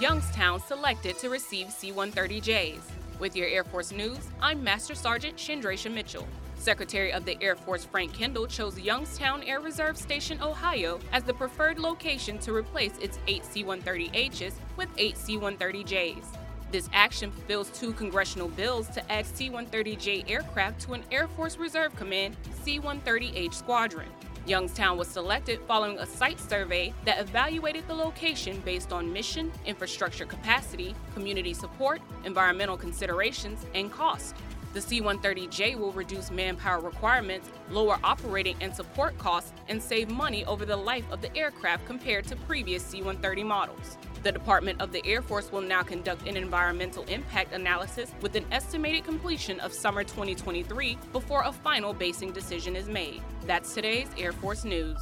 Youngstown selected to receive C 130Js. With your Air Force News, I'm Master Sergeant Shindracia Mitchell. Secretary of the Air Force Frank Kendall chose Youngstown Air Reserve Station, Ohio, as the preferred location to replace its eight C 130Hs with eight C 130Js. This action fulfills two congressional bills to add C 130J aircraft to an Air Force Reserve Command C 130H squadron. Youngstown was selected following a site survey that evaluated the location based on mission, infrastructure capacity, community support, environmental considerations, and cost. The C 130J will reduce manpower requirements, lower operating and support costs, and save money over the life of the aircraft compared to previous C 130 models. The Department of the Air Force will now conduct an environmental impact analysis with an estimated completion of summer 2023 before a final basing decision is made. That's today's Air Force News.